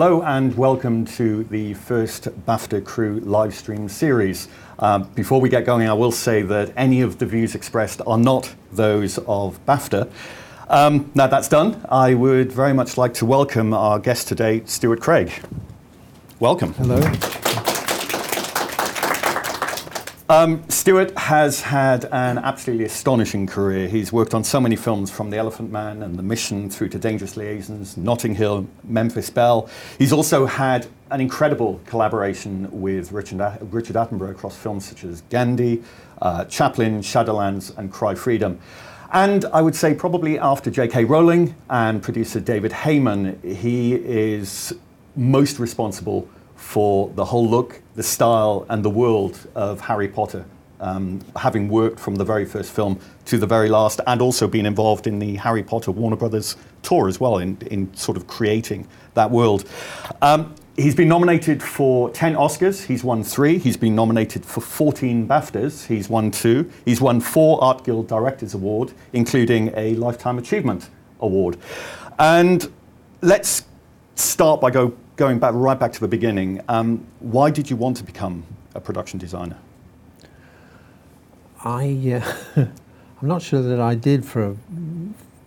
Hello and welcome to the first BAFTA Crew live stream series. Um, before we get going, I will say that any of the views expressed are not those of BAFTA. Um, now that's done, I would very much like to welcome our guest today, Stuart Craig. Welcome. Hello. Um, Stuart has had an absolutely astonishing career. He's worked on so many films from The Elephant Man and The Mission through to Dangerous Liaisons, Notting Hill, Memphis Belle. He's also had an incredible collaboration with Richard, Richard Attenborough across films such as Gandhi, uh, Chaplin, Shadowlands, and Cry Freedom. And I would say, probably after J.K. Rowling and producer David Heyman, he is most responsible for the whole look, the style, and the world of Harry Potter. Um, having worked from the very first film to the very last, and also been involved in the Harry Potter Warner Brothers tour as well, in, in sort of creating that world. Um, he's been nominated for 10 Oscars. He's won three. He's been nominated for 14 BAFTAs. He's won two. He's won four Art Guild Directors Award, including a Lifetime Achievement Award. And let's start by go, going back right back to the beginning. Um, why did you want to become a production designer? I, uh, I'm not sure that I did for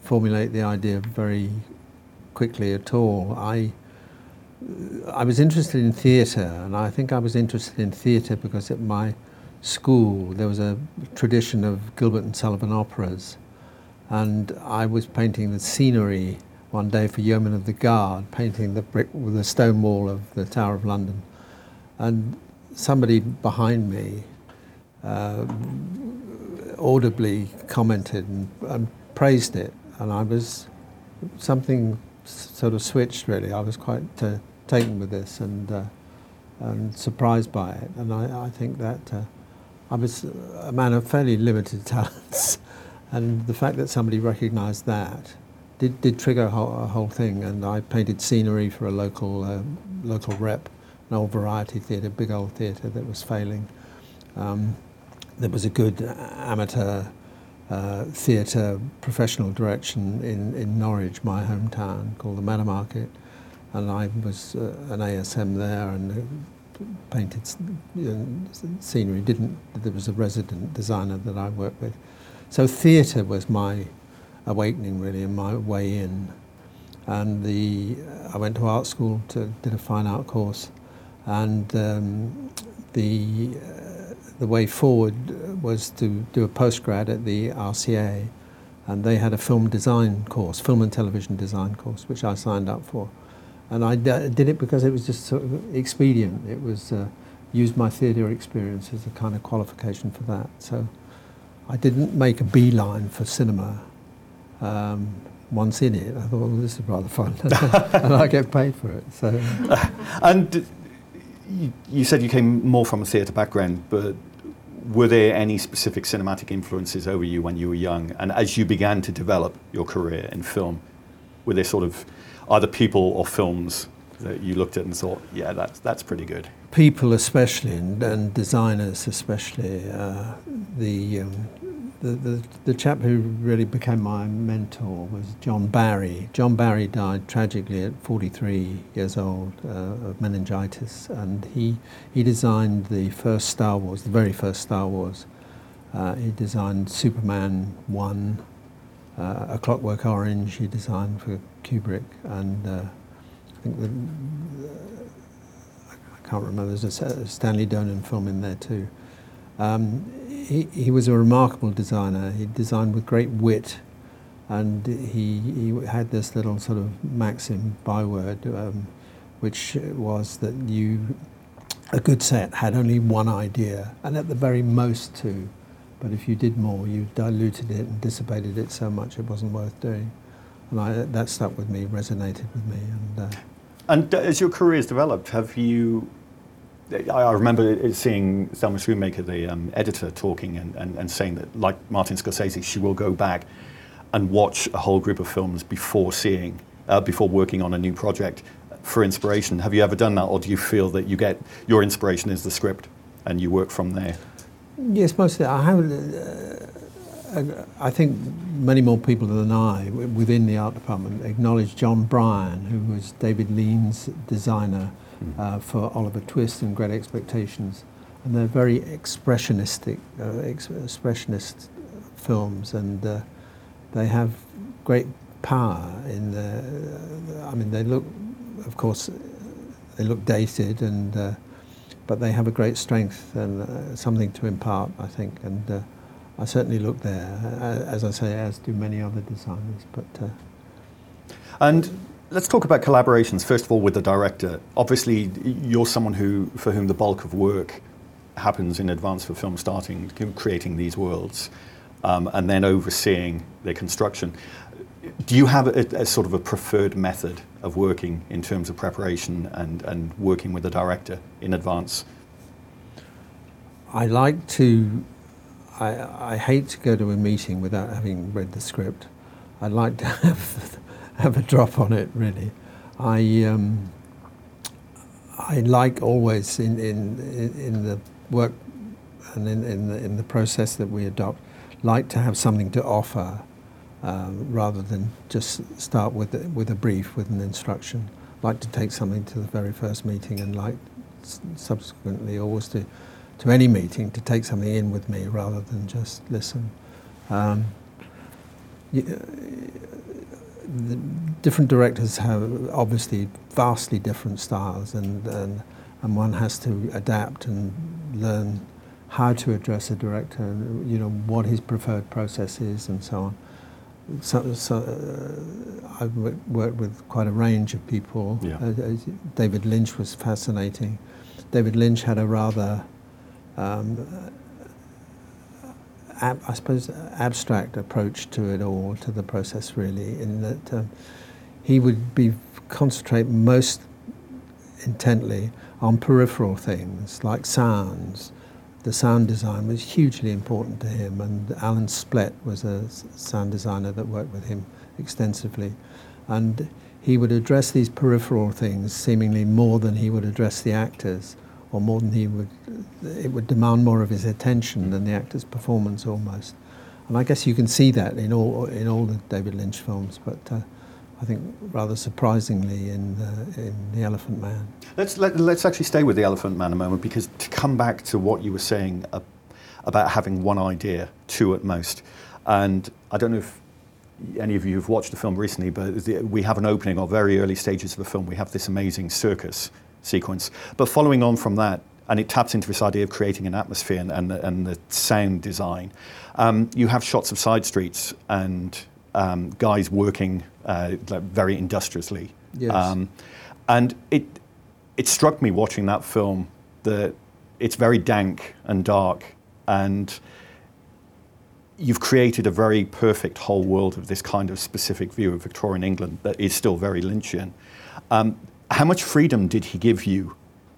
formulate the idea very quickly at all. I, I was interested in theatre, and I think I was interested in theatre because at my school there was a tradition of Gilbert and Sullivan operas, and I was painting the scenery one day for Yeomen of the Guard, painting the brick, with the stone wall of the Tower of London, and somebody behind me uh, audibly commented and, and praised it, and I was something sort of switched really. I was quite uh, taken with this and uh, and surprised by it, and I, I think that uh, I was a man of fairly limited talents, and the fact that somebody recognised that did, did trigger a whole, a whole, thing. And I painted scenery for a local uh, local rep, an old variety theatre, big old theatre that was failing. Um, there was a good amateur uh, theatre professional direction in, in Norwich, my hometown, called the Maddermarket, and I was uh, an ASM there and painted you know, scenery. Didn't there was a resident designer that I worked with, so theatre was my awakening really in my way in. And the I went to art school to did a fine art course, and um, the uh, the way forward was to do a postgrad at the RCA, and they had a film design course, film and television design course, which I signed up for, and I d- did it because it was just sort of expedient. It was uh, used my theatre experience as a kind of qualification for that. So I didn't make a beeline for cinema um, once in it, I thought, well, this is rather fun, and I get paid for it. So, and you, you said you came more from a theatre background, but were there any specific cinematic influences over you when you were young, and as you began to develop your career in film, were there sort of either people or films that you looked at and thought, yeah, that's that's pretty good? People, especially, and, and designers, especially. Uh, the um, the, the, the chap who really became my mentor was John Barry. John Barry died tragically at 43 years old uh, of meningitis, and he, he designed the first Star Wars, the very first Star Wars. Uh, he designed Superman 1, uh, A Clockwork Orange, he designed for Kubrick, and uh, I think the, I can't remember, there's a Stanley Donen film in there too. Um, he, he was a remarkable designer. He designed with great wit, and he, he had this little sort of maxim byword, um, which was that you, a good set had only one idea, and at the very most two. But if you did more, you diluted it and dissipated it so much it wasn't worth doing. And I, that stuck with me, resonated with me. And, uh, and as your career has developed, have you I remember seeing Thelma Schoonmaker, the um, editor, talking and, and, and, saying that, like Martin Scorsese, she will go back and watch a whole group of films before seeing, uh, before working on a new project for inspiration. Have you ever done that, or do you feel that you get your inspiration is the script and you work from there? Yes, mostly. I have. Uh, I think many more people than I within the art department acknowledge John Bryan, who was David Lean's designer. Uh, for Oliver Twist and Great Expectations, and they're very expressionistic, uh, ex- expressionist films, and uh, they have great power in the. I mean, they look, of course, they look dated, and uh, but they have a great strength and uh, something to impart, I think, and uh, I certainly look there, uh, as I say, as do many other designers. But uh, and let's talk about collaborations. First of all, with the director. Obviously, you're someone who, for whom the bulk of work happens in advance for film starting, creating these worlds, um, and then overseeing their construction. Do you have a, a, sort of a preferred method of working in terms of preparation and, and working with the director in advance? I like to, I, I hate to go to a meeting without having read the script. I'd like to have, have a drop on it, really. I, um, I like always in, in, in the work and in, in, the, in the process that we adopt, like to have something to offer um, rather than just start with, with a brief, with an instruction. Like to take something to the very first meeting and like subsequently always to, to any meeting to take something in with me rather than just listen. Um, you, the different directors have obviously vastly different styles and, and, and one has to adapt and learn how to address a director and you know what his preferred process is and so on so, so uh, I've worked with quite a range of people. Yeah. Uh, uh, David Lynch was fascinating. David Lynch had a rather, um, ab- I suppose, abstract approach to it all, to the process really, in that um, he would be concentrate most intently on peripheral things like sounds, the sound design was hugely important to him, and Alan Splet was a sound designer that worked with him extensively. And he would address these peripheral things seemingly more than he would address the actors, or more than he would, it would demand more of his attention than the actor's performance almost. And I guess you can see that in all, in all the David Lynch films, but uh, I think rather surprisingly in the, in the Elephant Man. Let's let, us let us actually stay with the Elephant Man a moment because to come back to what you were saying about having one idea, two at most, and I don't know if any of you have watched the film recently, but the, we have an opening or very early stages of the film. We have this amazing circus sequence, but following on from that, and it taps into this idea of creating an atmosphere and, and, the, and the sound design. Um, you have shots of side streets and um, guys working uh, like very industriously. Yes. Um, and it, it struck me watching that film that it's very dank and dark, and you've created a very perfect whole world of this kind of specific view of Victorian England that is still very Lynchian. Um, how much freedom did he give you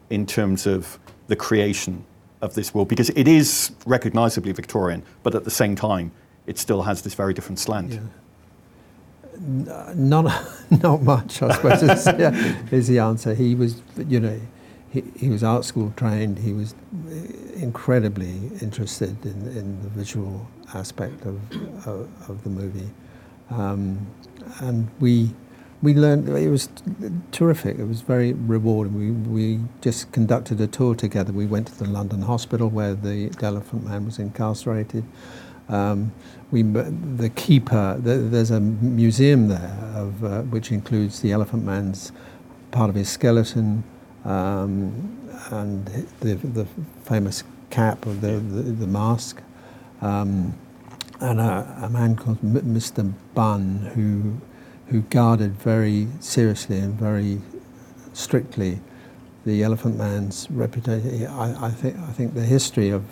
in terms of the creation of this world? Because it is recognizably Victorian, but at the same time, it still has this very different slant. Yeah. Not, not much, I suppose, is, yeah, is the answer. He was, you know, he, he was art school trained. He was incredibly interested in, in the visual aspect of, of, of the movie. Um, and we, we learned, it was terrific. It was very rewarding. We, we just conducted a tour together. We went to the London hospital where the, the Elephant Man was incarcerated. Um, we, the keeper, the, there's a museum there of, uh, which includes the Elephant Man's part of his skeleton um, and the, the famous cap of the, the, the mask. Um, and a, a, man called Mr. Bunn who, who guarded very seriously and very strictly the Elephant Man's reputation. I, I, think, I think the history of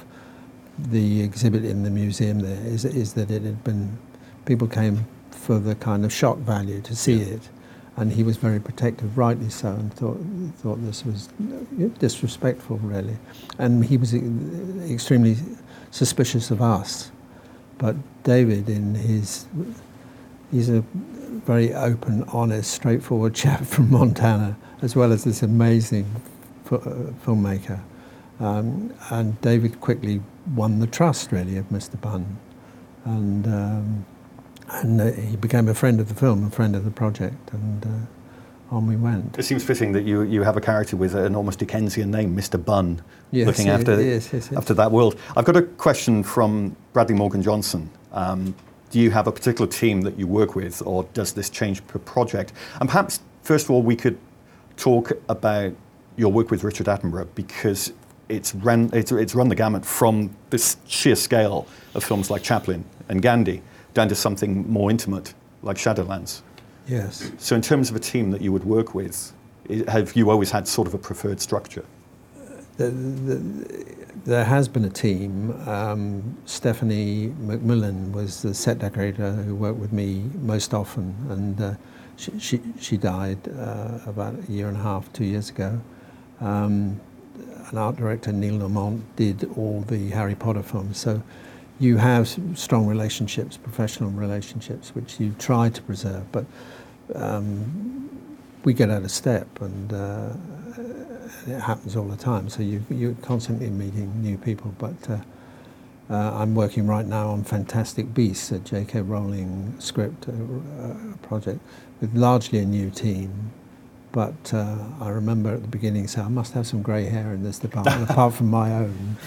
the exhibit in the museum there is, is that it had been, people came for the kind of shock value to see yeah. it. And he was very protective, rightly so, and thought, thought this was disrespectful, really. And he was extremely suspicious of us. But David, in his, he's a very open, honest, straightforward chap from Montana, as well as this amazing uh, filmmaker. Um, and David quickly won the trust, really, of Mr. Bunn. and um, and uh, he became a friend of the film, a friend of the project, and uh, on we went. It seems fitting that you, you have a character with an almost Dickensian name, Mr. Bunn, Yes, looking after yes, yes. after that world. I've got a question from Bradley Morgan Johnson. Um, do you have a particular team that you work with, or does this change per project? And perhaps, first of all, we could talk about your work with Richard Attenborough because it's run, it's, it's run the gamut from this sheer scale of films like Chaplin and Gandhi down to something more intimate like Shadowlands. Yes. So, in terms of a team that you would work with, have you always had sort of a preferred structure? Uh, the, the, there has been a team. Um, Stephanie McMillan was the set decorator who worked with me most often, and uh, she, she, she died uh, about a year and a half, two years ago. Um, an art director, Neil Lamont, did all the Harry Potter films. So you have strong relationships, professional relationships, which you try to preserve, but um, we get out of step, and uh, it happens all the time. So you, you're constantly meeting new people. But uh, uh, I'm working right now on Fantastic Beasts, a J.K. Rowling script uh, uh, project, with largely a new team. But uh, I remember at the beginning saying, I must have some grey hair in this department, apart from my own.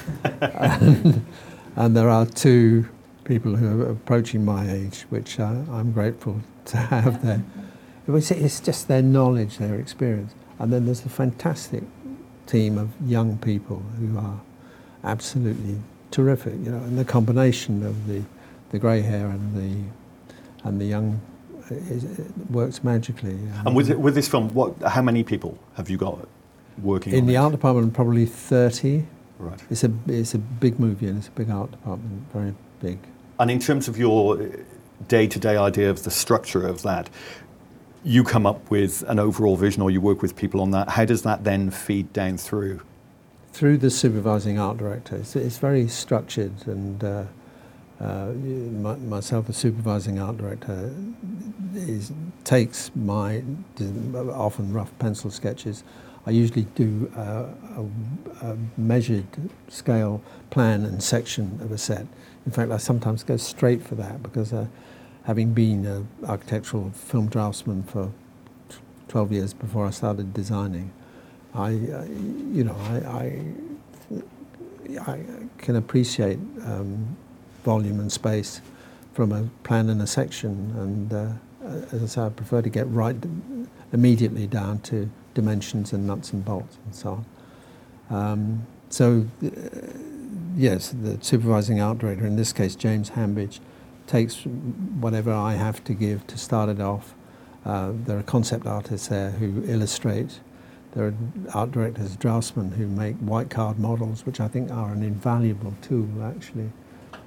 and, and there are two people who are approaching my age, which uh, I'm grateful to have there. It's just their knowledge, their experience. And then there's the fantastic team of young people who are absolutely terrific, you know, and the combination of the, the grey hair and the, and the young is, it works magically. And with, with this film, what, how many people have you got working In the it? art department, probably 30. Right. It's a, it's a big movie and it's a big art department, very big. And in terms of your day to day idea of the structure of that, you come up with an overall vision or you work with people on that. How does that then feed down through? through the supervising art director. It's, it's very structured, and uh, uh, my, myself, the supervising art director, is, takes my often rough pencil sketches. I usually do a, a measured scale plan and section of a set. In fact, I sometimes go straight for that because uh, having been an architectural film draftsman for 12 years before I started designing, I, uh, you know, I, I, I can appreciate um, volume and space from a plan and a section, and uh, as I say, I prefer to get right immediately down to dimensions and nuts and bolts and so on. Um, so, uh, yes, the supervising art director, in this case James Hambidge, takes whatever I have to give to start it off. Uh, there are concept artists there who illustrate. There are art directors, draftsmen who make white card models, which I think are an invaluable tool actually.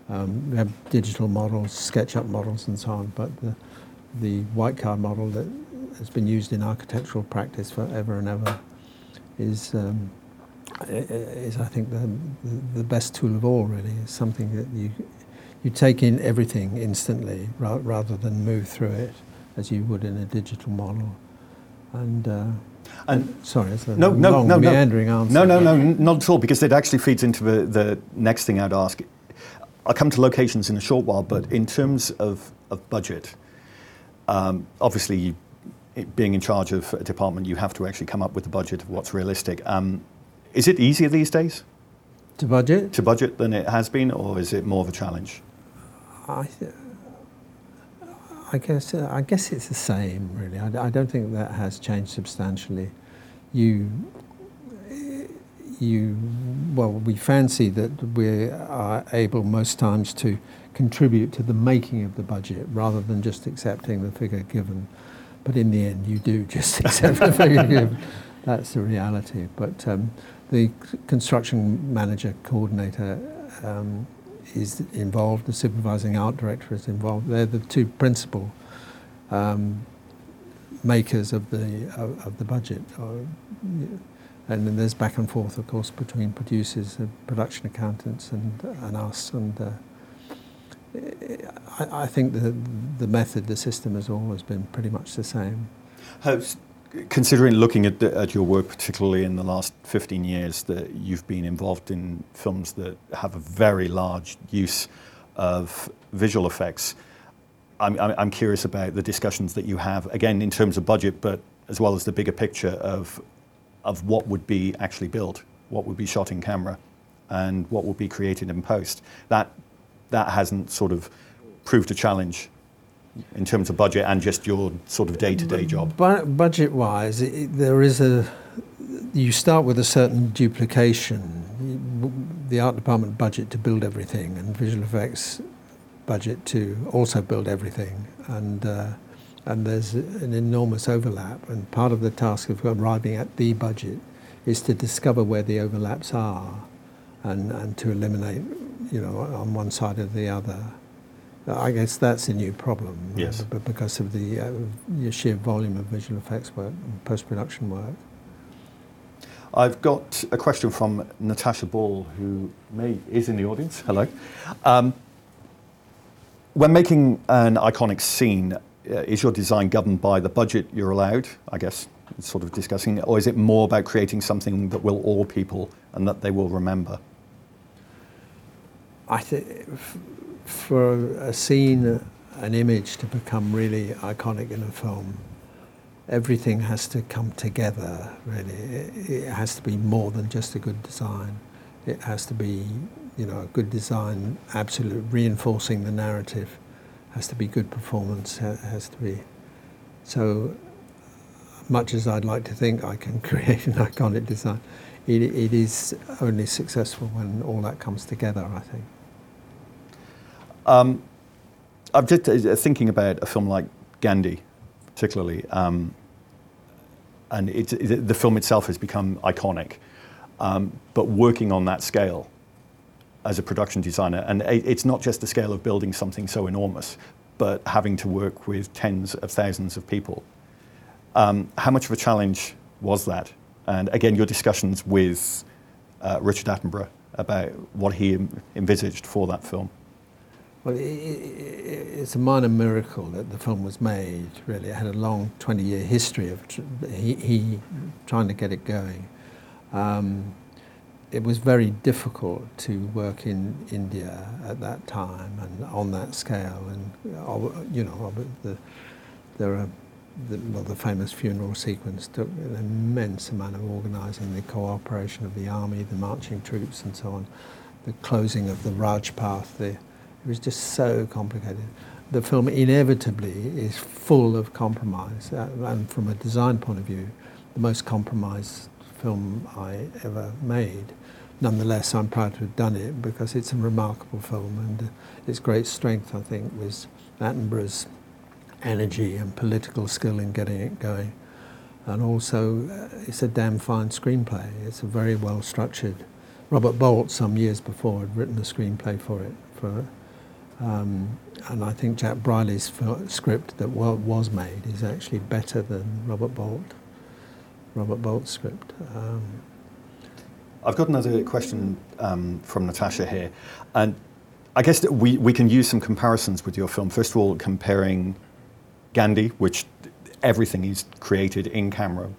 Um, we have digital models, SketchUp models, and so on, but the, the white card model that has been used in architectural practice forever and ever is, um, is I think, the, the best tool of all, really. It's something that you, you take in everything instantly ra- rather than move through it as you would in a digital model. And, uh, And sorry, it's a No, no, long, no, no. meandering answer. no, no, no, not at all, because it actually feeds into the, the next thing I'd ask. I'll come to locations in a short while, but in terms of, of budget, um, obviously, you, it- being in charge of a department, you have to actually come up with a budget of what's realistic. Um, is it easier these days To budget? to budget than it has been, or is it more of a challenge? I, I guess uh, I guess it's the same, really. I don't think that has changed substantially. You, you, well, we fancy that we are able most times to contribute to the making of the budget rather than just accepting the figure given. But in the end, you do just accept the figure given. That's the reality. But um, the construction manager coordinator um, is involved, the supervising art director is involved. They're the two principal um, makers of the of, of the budget. Uh, and then there's back and forth, of course, between producers, uh, production accountants, and and us. And uh, I, I think the the method, the system, has always been pretty much the same. Has, considering looking at, the, at your work, particularly in the last 15 years, that you've been involved in films that have a very large use of visual effects, I'm, I'm, curious about the discussions that you have, again, in terms of budget, but as well as the bigger picture of, of what would be actually built, what would be shot in camera, and what would be created in post. That, that hasn't sort of proved a challenge in terms of budget and just your sort of day-to-day job. Bu- budget-wise, it, there is a you start with a certain duplication. The art department budget to build everything, and visual effects budget to also build everything, and uh, and there's an enormous overlap. And part of the task of arriving at the budget is to discover where the overlaps are, and and to eliminate, you know, on one side or the other. I guess that's a new problem. Yes. But because of the uh, sheer volume of visual effects work and post-production work. I've got a question from Natasha Ball, who may, is in the audience. Hello. Um, when making an iconic scene, uh, is your design governed by the budget you're allowed? I guess sort of discussing, or is it more about creating something that will awe people and that they will remember? I think for a scene, an image to become really iconic in a film, everything has to come together, really. It, it, has to be more than just a good design. It has to be, you know, a good design, absolute reinforcing the narrative. Has to be good performance, has to be. So much as I'd like to think I can create an iconic design, it, it is only successful when all that comes together, I think. Um, I'm just uh, thinking about a film like Gandhi, particularly, um, and it, the film itself has become iconic. Um, but working on that scale as a production designer, and it, it's not just the scale of building something so enormous, but having to work with tens of thousands of people. Um, how much of a challenge was that? And again, your discussions with uh, Richard Attenborough about what he envisaged for that film. Well, it, it, it's a minor miracle that the film was made, really. It had a long 20 year history of he, he, trying to get it going. Um, it was very difficult to work in India at that time and on that scale. And, you know, the, there are the, well, the famous funeral sequence took an immense amount of organising, the cooperation of the army, the marching troops, and so on, the closing of the Rajpath, the it was just so complicated. The film inevitably is full of compromise, uh, and from a design point of view, the most compromised film I ever made. Nonetheless, I'm proud to have done it because it's a remarkable film, and uh, its great strength, I think, was Attenborough's energy and political skill in getting it going. And also, uh, it's a damn fine screenplay. It's a very well structured. Robert Bolt, some years before, had written a screenplay for it, for um, and I think Jack Briley's script that was made is actually better than Robert Bolt, Robert Bolt's script. Um, I've got another question um, from Natasha here, and I guess we, we can use some comparisons with your film. First of all, comparing Gandhi, which everything is created in camera,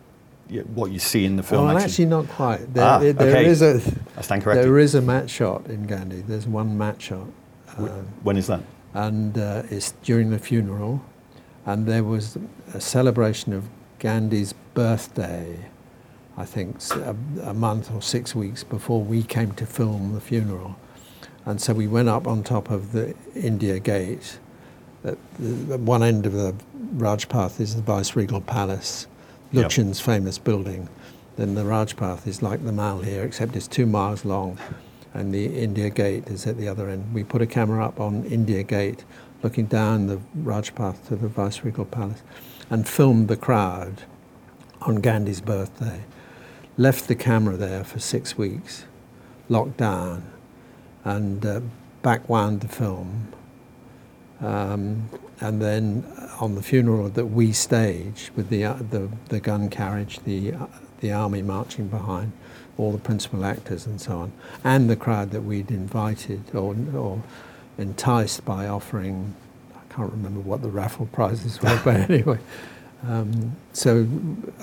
what you see in the film. Well, actually, actually not quite. There, ah, there okay. is a I stand corrected. There is a matte shot in Gandhi. There's one matte shot. When is that? And uh, it's during the funeral, and there was a celebration of Gandhi's birthday. I think a, a month or six weeks before we came to film the funeral, and so we went up on top of the India Gate. At, the, at one end of the Rajpath is the Viceregal Palace, Lutyens' yep. famous building. Then the Rajpath is like the Mall here, except it's two miles long and the India Gate is at the other end. We put a camera up on India Gate, looking down the Rajpath to the Viceregal Palace, and filmed the crowd on Gandhi's birthday. Left the camera there for six weeks, locked down, and uh, backwound the film. Um, and then on the funeral that we staged with the, uh, the, the gun carriage, the, uh, the army marching behind, all the principal actors and so on, and the crowd that we'd invited or, or enticed by offering, I can't remember what the raffle prizes were, but anyway. Um, so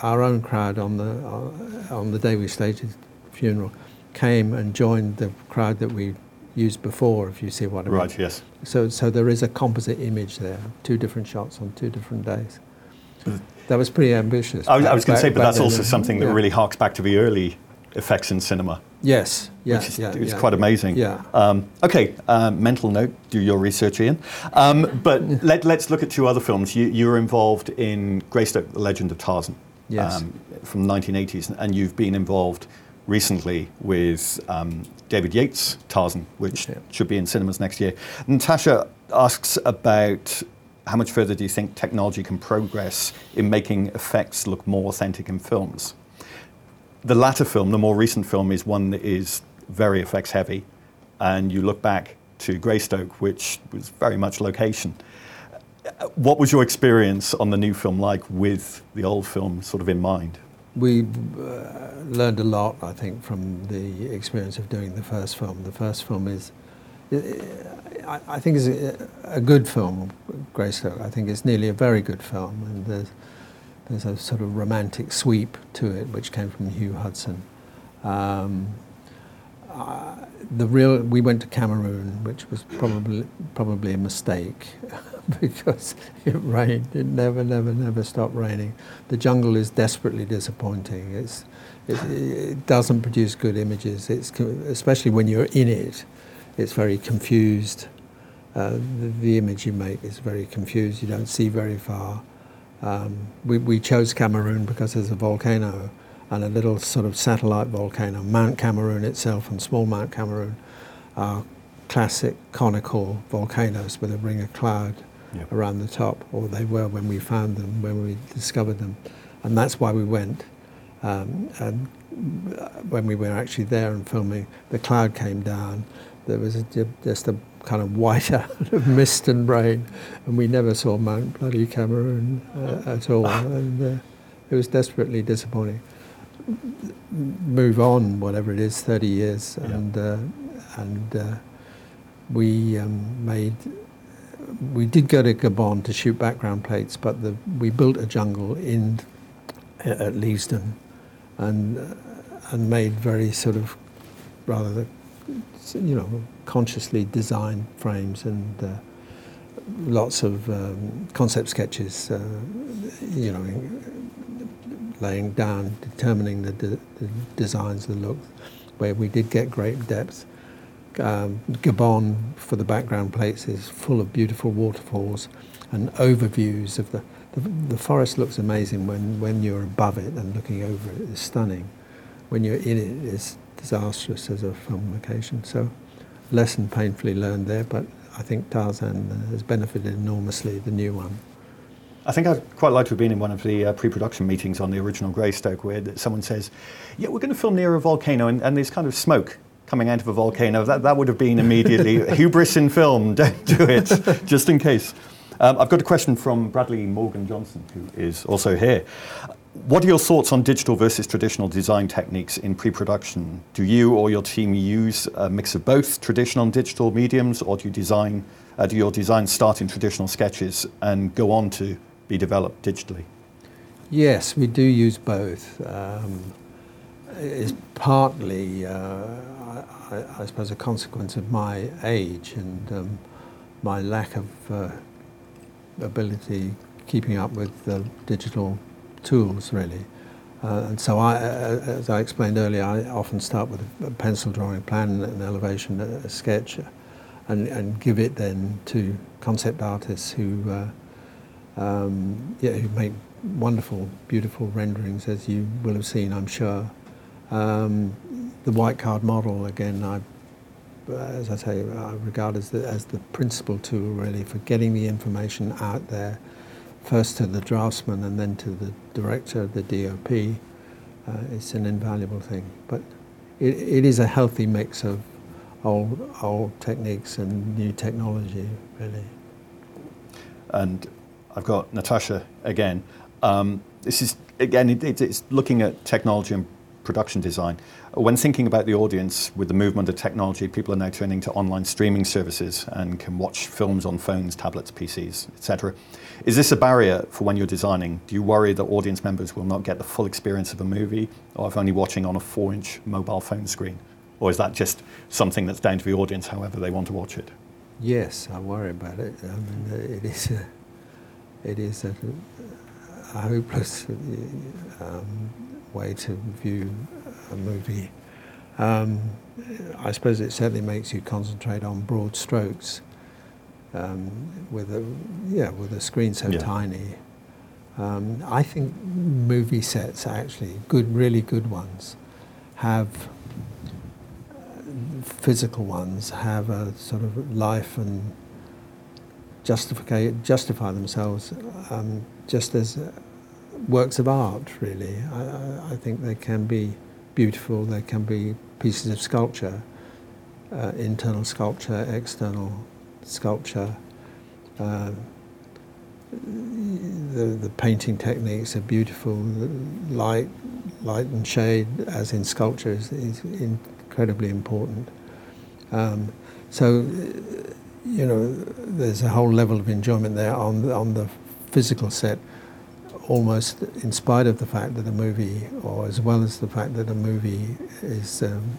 our own crowd on the, uh, on the day we staged his funeral came and joined the crowd that we used before, if you see what I mean. Right, yes. So, so there is a composite image there, two different shots on two different days. That was pretty ambitious. I was, was going to say, but that's also something that yeah. really harks back to the early effects in cinema, Yes, which is, yeah, is yeah. quite amazing. Yeah. Um, okay, um, mental note, do your research, Ian. Um, but let, let's look at two other films. You, you were involved in Greystoke, The Legend of Tarzan Yes. from the 1980s, and you've been involved recently with um, David Yates' Tarzan, which Yeah. should be in cinemas next year. Natasha asks about how much further do you think technology can progress in making effects look more authentic in films? The latter film, the more recent film, is one that is very effects heavy, and you look back to Greystoke, which was very much location. What was your experience on the new film like with the old film sort of in mind? We uh, learned a lot, I think, from the experience of doing the first film. The first film is, I, think, is a, a good film, Greystoke. I think it's nearly a very good film, and there's there's a sort of romantic sweep to it, which came from Hugh Hudson. Um, uh, the real we went to Cameroon, which was probably probably a mistake because it rained. It never, never, never stopped raining. The jungle is desperately disappointing. It's it, it doesn't produce good images. It's especially when you're in it. It's very confused. Uh, the, the image you make is very confused. You don't see very far. Um, we, we chose Cameroon because there's a volcano and a little sort of satellite volcano. Mount Cameroon itself and Small Mount Cameroon are classic conical volcanoes with a ring of cloud Yep. around the top, or they were when we found them, when we discovered them. And that's why we went. Um, and uh, when we were actually there and filming, the cloud came down. There was a, just a kind of white out of mist and rain, and we never saw Mount Bloody Cameroon uh, at all. And uh, it was desperately disappointing. Move on, whatever it is, 30 years, Yeah. and uh, and uh, we um, made. We did go to Gabon to shoot background plates, but the, we built a jungle in at Leavesden, and uh, and made very sort of rather, you know, consciously designed frames and uh, lots of um, concept sketches. Uh, you know, laying down, determining the, de- the designs, the look, where we did get great depth. Um, Gabon for the background plates is full of beautiful waterfalls and overviews of the, the the forest looks amazing when, when you're above it and looking over it is stunning. When you're in it, it's disastrous as a film location. So, lesson painfully learned there, but I think Tarzan uh, has benefited enormously. The new one. I think I'd quite like to have been in one of the uh, pre-production meetings on the original Greystoke where someone says, yeah, we're going to film near a volcano and, and there's kind of smoke coming out of a volcano. That, that would have been immediately hubris in film. Don't do it, just in case. Um, I've got a question from Bradley Morgan Johnson, who is also here. What are your thoughts on digital versus traditional design techniques in pre-production? Do you or your team use a mix of both traditional and digital mediums, or do you design? Uh, do your designs start in traditional sketches and go on to be developed digitally? Yes, we do use both. Um, it's partly, uh, I, I- I suppose, a consequence of my age and um, my lack of uh, ability keeping up with the digital tools, really. Uh, and so, I, uh, as I explained earlier, I often start with a pencil drawing, plan an elevation, a, sketch, and, and give it then to concept artists who, uh, um, yeah, who make wonderful, beautiful renderings, as you will have seen, I'm sure. Um, the white card model, again, I, as I say, I regard as the, as the principal tool really for getting the information out there, first to the draftsman and then to the director, of the DOP. Uh, it's an invaluable thing. But it, it is a healthy mix of old, old techniques and new technology, really. And I've got Natasha again. Um, this is again, it, it's looking at technology and production design. When thinking about the audience with the movement of technology, people are now turning to online streaming services and can watch films on phones, tablets, PCs, etc. Is this a barrier for when you're designing? Do you worry that audience members will not get the full experience of a movie, or if only watching on a four-inch mobile phone screen? or is that just something that's down to the audience, however they want to watch it? Yes, I worry about it. I mean, it is a, it is a, a hopeless um, way to view movie. Um, I suppose it certainly makes you concentrate on broad strokes. Um, with a yeah, with a screen so Yeah. tiny, um, I think movie sets actually good, really good ones, have uh, physical ones have a sort of life and justify justify themselves um, just as uh, works of art. Really, I, I, I think they can be beautiful. They can be pieces of sculpture, uh, internal sculpture, external sculpture. Uh, the, the painting techniques are beautiful. Light, light and shade, as in sculpture, is, is incredibly important. Um, so, you know, there's a whole level of enjoyment there on on the physical set, almost in spite of the fact that a movie, or as well as the fact that a movie is um,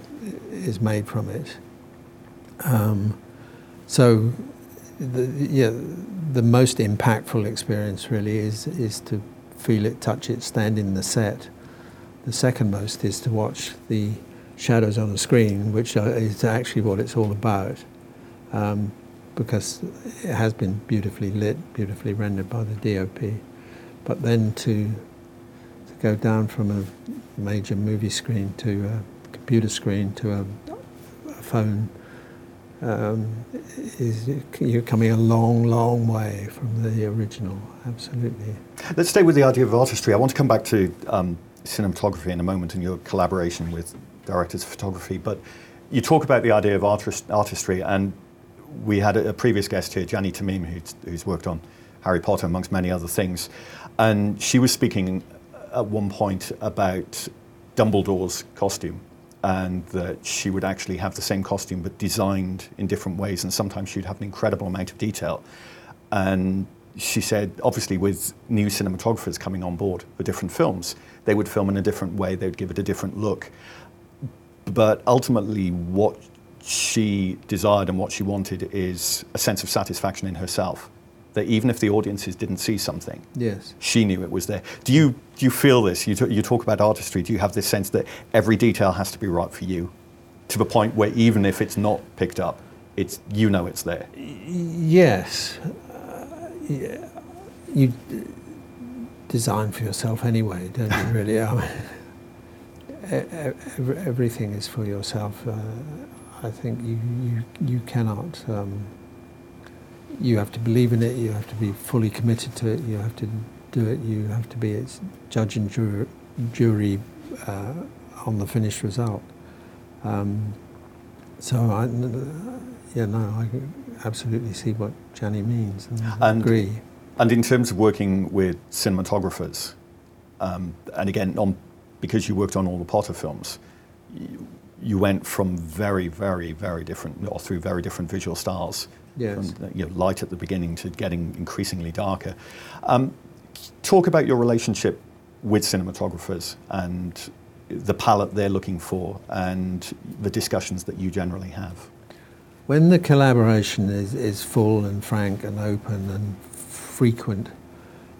is made from it. Um, so, the, yeah, the most impactful experience really is is to feel it, touch it, stand in the set. The second most is to watch the shadows on the screen, which is actually what it's all about, um, because it has been beautifully lit, beautifully rendered by the DOP. But then to to go down from a major movie screen to a computer screen to a, a phone um, is you're coming a long, long way from the original. Absolutely. Let's stay with the idea of artistry. I want to come back to um, cinematography in a moment and your collaboration with directors of photography. But you talk about the idea of artist, artistry, and we had a, a previous guest here, Jany Temime, who's, who's worked on Harry Potter amongst many other things, and she was speaking at one point about Dumbledore's costume. And that she would actually have the same costume but designed in different ways, and sometimes she'd have an incredible amount of detail. And she said, obviously, with new cinematographers coming on board for different films, they would film in a different way, they would give it a different look. But ultimately, what she desired and what she wanted is a sense of satisfaction in herself. That even if the audiences didn't see something, Yes. she knew it was there. Do you, do you feel this? You, t- you talk about artistry. Do you have this sense that every detail has to be right for you to the point where even if it's not picked up, it's, you know it's there? Yes. Uh, yeah. You d- design for yourself anyway, don't you, really? I mean, ev- everything is for yourself. Uh, I think you, you, you cannot. Um, you have to believe in it, you have to be fully committed to it, you have to do it, you have to be its judge and jury, jury uh, on the finished result. Um, so I, yeah, no, I absolutely see what Jenny means and, And- agree. And in terms of working with cinematographers, um, and again, on, because you worked on all the Potter films, you, you went from very, very, very different, or through very different visual styles. Yes. From you know, light at the beginning to getting increasingly darker. Um, talk about your relationship with cinematographers and the palette they're looking for and the discussions that you generally have. When the collaboration is, is full and frank and open and frequent,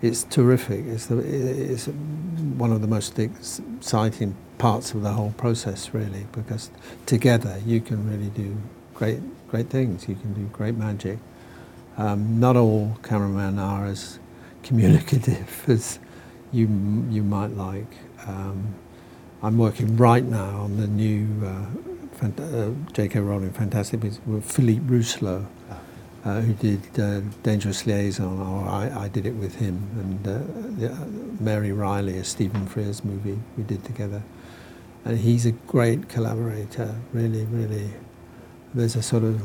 it's terrific. It's, the, it's one of the most exciting parts of the whole process, really, because together you can really do great, great things. You can do great magic. Um, not all cameramen are as communicative as you you might like. Um, I'm working right now on the new uh, fant- uh, J.K. Rowling Fantastic Beasts with Philippe Rousselot, uh, who did uh, Dangerous Liaison, or I, I did it with him, and uh, uh, Mary Reilly, a Stephen Frears movie we did together. And he's a great collaborator, really, really. There's a sort of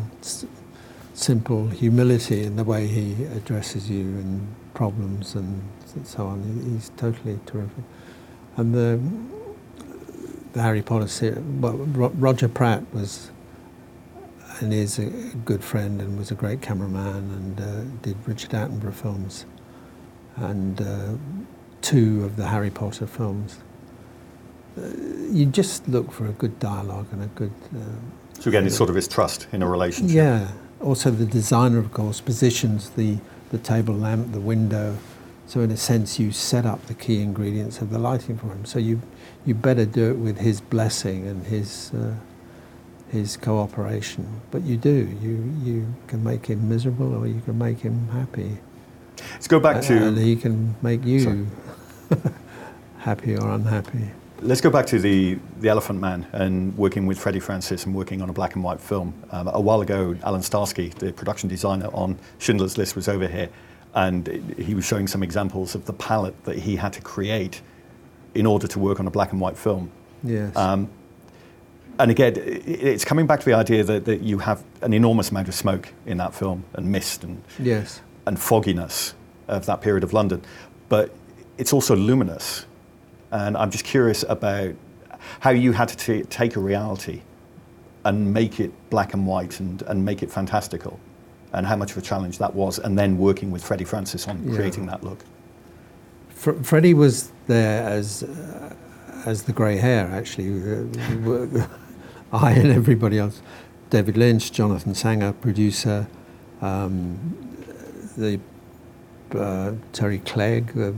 simple humility in the way he addresses you and problems and so on. He's totally terrific. And the, the Harry Potter series, well, Roger Pratt was and is a good friend and was a great cameraman and uh, did Richard Attenborough films and uh, two of the Harry Potter films. uh, you just look for a good dialogue and a good. So again, it's sort of his trust in a relationship. Yeah. Also, the designer, of course, positions the the table lamp, the window. So in a sense, you set up the key ingredients of the lighting for him. So you you better do it with his blessing and his uh, his cooperation. But you do. You you can make him miserable or you can make him happy. Let's go back to. And he can make you happy or unhappy. Let's go back to the, the Elephant Man and working with Freddie Francis and working on a black and white film. Um, a while ago, Allan Starski, the production designer on Schindler's List, was over here and he was showing some examples of the palette that he had to create in order to work on a black and white film. Yes. Um, and again, it's coming back to the idea that, that you have an enormous amount of smoke in that film and mist and, yes. and fogginess of that period of London. But it's also luminous. And I'm just curious about how you had to t- take a reality and make it black and white and, and make it fantastical and how much of a challenge that was, and then working with Freddie Francis on yeah. creating that look. Fr- Freddie was there as uh, as the grey hair, actually. Uh, I and everybody else. David Lynch, Jonathan Sanger, producer, um, the uh, Terry Clegg, uh,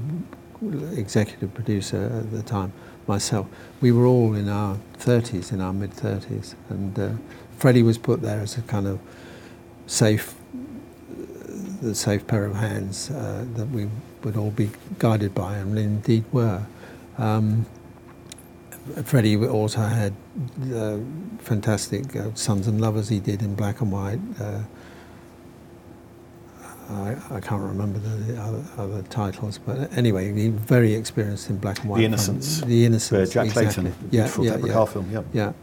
executive producer at the time, myself. We were all in our 30s, in our mid 30s, and uh, Freddie was put there as a kind of safe the safe pair of hands uh, that we would all be guided by, and indeed were. Um, Freddie also had uh, fantastic uh, Sons and Lovers he did in black and white. I, I, can't remember the other, other, titles, but anyway, he very experienced in black and white. The Innocents. The Innocents. Jack exactly. Clayton. Yeah, yeah, yeah. film. Yeah. Yeah.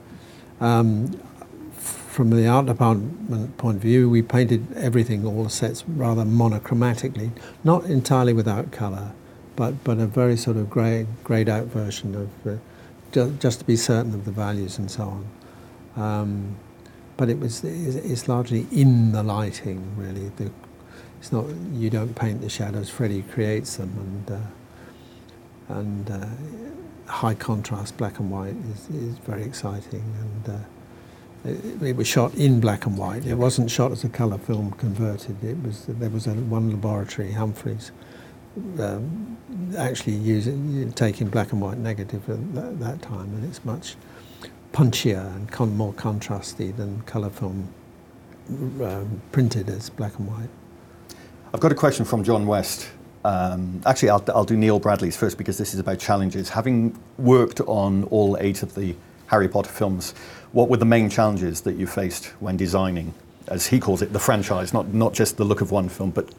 Um, from the art department point of view, we painted everything, all the sets, rather monochromatically, not entirely without colour, but, but a very sort of grey, greyed out version of, uh, ju- just to be certain of the values and so on. Um, but it was it's largely in the lighting, really. The, it's not you don't paint the shadows. Freddie creates them, and uh, and uh, high contrast black and white is, is very exciting and. Uh, it, it, was shot in black and white. It wasn't shot as a colour film converted. It was there was a, one laboratory, Humphreys, um, actually using taking black and white negative at that, that time, and it's much punchier and con- more contrasty than colour film um, printed as black and white. I've got a question from John West. Um, actually, I'll, I'll do Neil Bradley's first because this is about challenges. Having worked on all eight of the Harry Potter films, what were the main challenges that you faced when designing, as he calls it, the franchise, not, not just the look of one film, but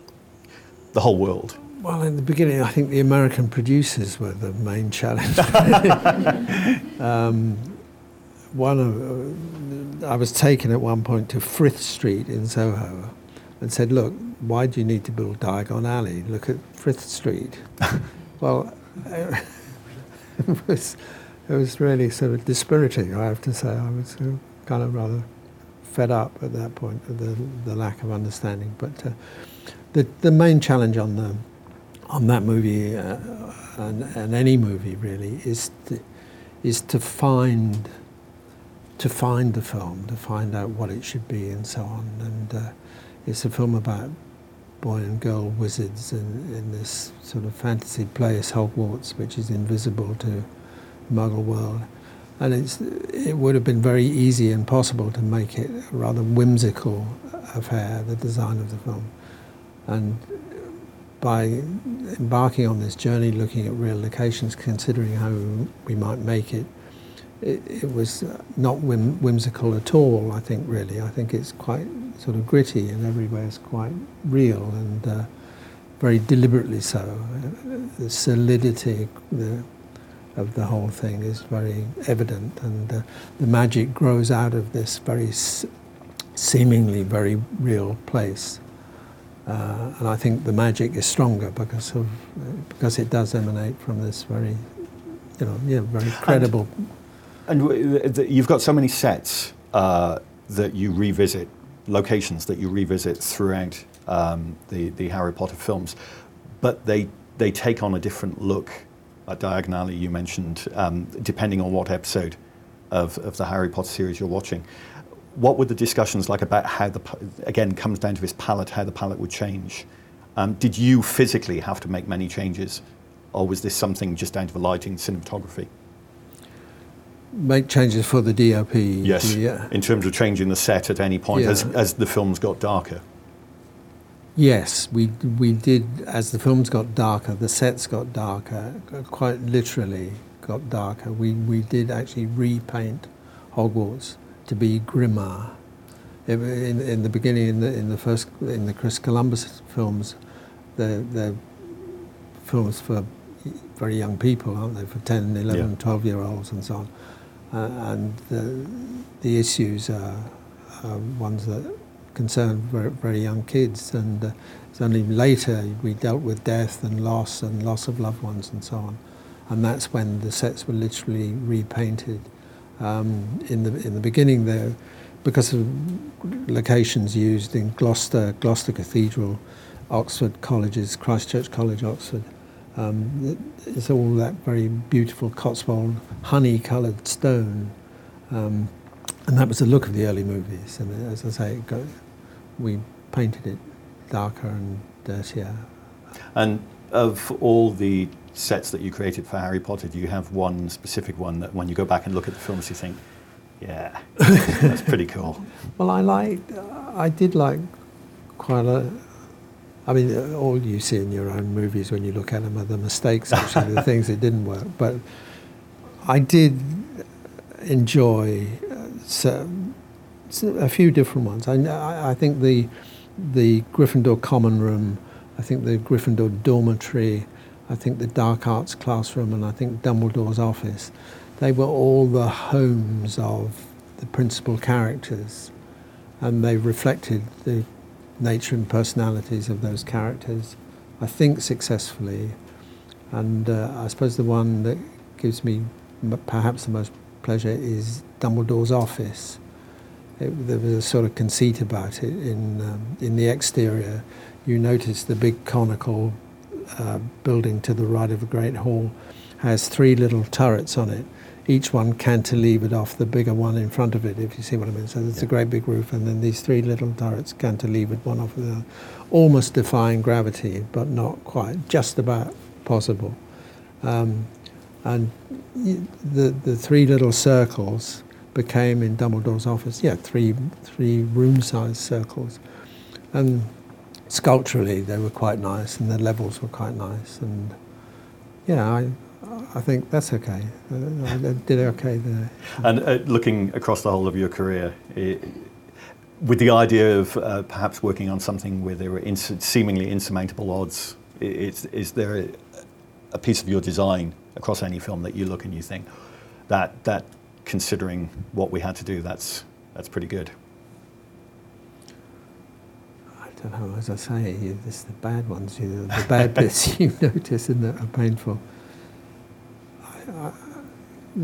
the whole world? Well, in the beginning, I think the American producers were the main challenge. um, one of, I was taken at one point to Frith Street in Soho and said, look, why do you need to build Diagon Alley? Look at Frith Street. well, it was it was really sort of dispiriting, I have to say. I was kind of rather fed up at that point with the, the lack of understanding. But uh, the, the main challenge on, the, on that movie, uh, and, and any movie really, is to, is to find to find the film, to find out what it should be, and so on. And uh, it's a film about boy and girl wizards in, in this sort of fantasy place, Hogwarts, which is invisible to Muggle world. And it's, it would have been very easy and possible to make it a rather whimsical affair, the design of the film. And by embarking on this journey, looking at real locations, considering how we might make it, it, it was not whim, whimsical at all, I think, really. I think it's quite sort of gritty and everywhere is quite real and uh, very deliberately so. The solidity, the of the whole thing is very evident, and uh, the magic grows out of this very s- seemingly very real place. Uh, and I think the magic is stronger because of uh, because it does emanate from this very, you know, yeah, very credible. And, and you've got so many sets uh, that you revisit, locations that you revisit throughout um, the the Harry Potter films, but they they take on a different look uh, Diagon Alley you mentioned, um, depending on what episode of, of the Harry Potter series you're watching. What were the discussions like about how the, again, comes down to his palette, how the palette would change? Um, did you physically have to make many changes, or was this something just down to the lighting, cinematography? Make changes for the DOP. Yes, Yeah. in terms of changing the set at any point as, Yeah. as the films got darker. Yes, we we did. As the films got darker, the sets got darker. Quite literally, got darker. We we did actually repaint Hogwarts to be grimmer. In, in the beginning, in the in the first in the Chris Columbus films, they're, they're films for very young people, aren't they? For 10, 11, Yeah. 12 year olds and so on. Uh, and the, the issues are, are ones that concern very, very young kids. And uh, it's only later we dealt with death and loss and loss of loved ones and so on. And that's when the sets were literally repainted. Um, in the in the beginning, there, because of locations used in Gloucester, Gloucester Cathedral, Oxford colleges, Christ Church College, Oxford. Um, it's all that very beautiful Cotswold honey-coloured stone, um, and that was the look of the early movies. And as I say, it got, we painted it darker and dirtier. And of all the sets that you created for Harry Potter, do you have one specific one that when you go back and look at the films, you think, yeah, that's pretty cool? Well, I liked, I did like quite a. I mean, uh, all you see in your own movies when you look at them are the mistakes, actually, the things that didn't work. But I did enjoy uh, a few different ones. I, I think the the Gryffindor common room, I think the Gryffindor dormitory, I think the dark arts classroom, and I think Dumbledore's office. They were all the homes of the principal characters, and they reflected the nature and personalities of those characters, I think successfully. And uh, I suppose the one that gives me perhaps the most pleasure is Dumbledore's office. It, there was a sort of conceit about it in um, in the exterior. You notice the big conical uh, building to the right of the Great Hall has three little turrets on it, each one cantilevered off the bigger one in front of it, if you see what I mean. So it's Yeah. a great big roof, and then these three little turrets cantilevered one off the other, almost defying gravity, but not quite, just about possible. Um, and the, the three little circles became in Dumbledore's office, yeah, three, three room-sized circles. And sculpturally, they were quite nice, and the levels were quite nice. And yeah, I, I think that's okay. Uh, I did okay there. And uh, looking across the whole of your career, i with the idea of uh, perhaps working on something where there were ins- seemingly insurmountable odds, is, is there a, a piece of your design across any film that you look and you think that that considering what we had to do, that's that's pretty good. I don't know, as I say, you- it's the bad ones, you know, the bad bits you notice and that are painful.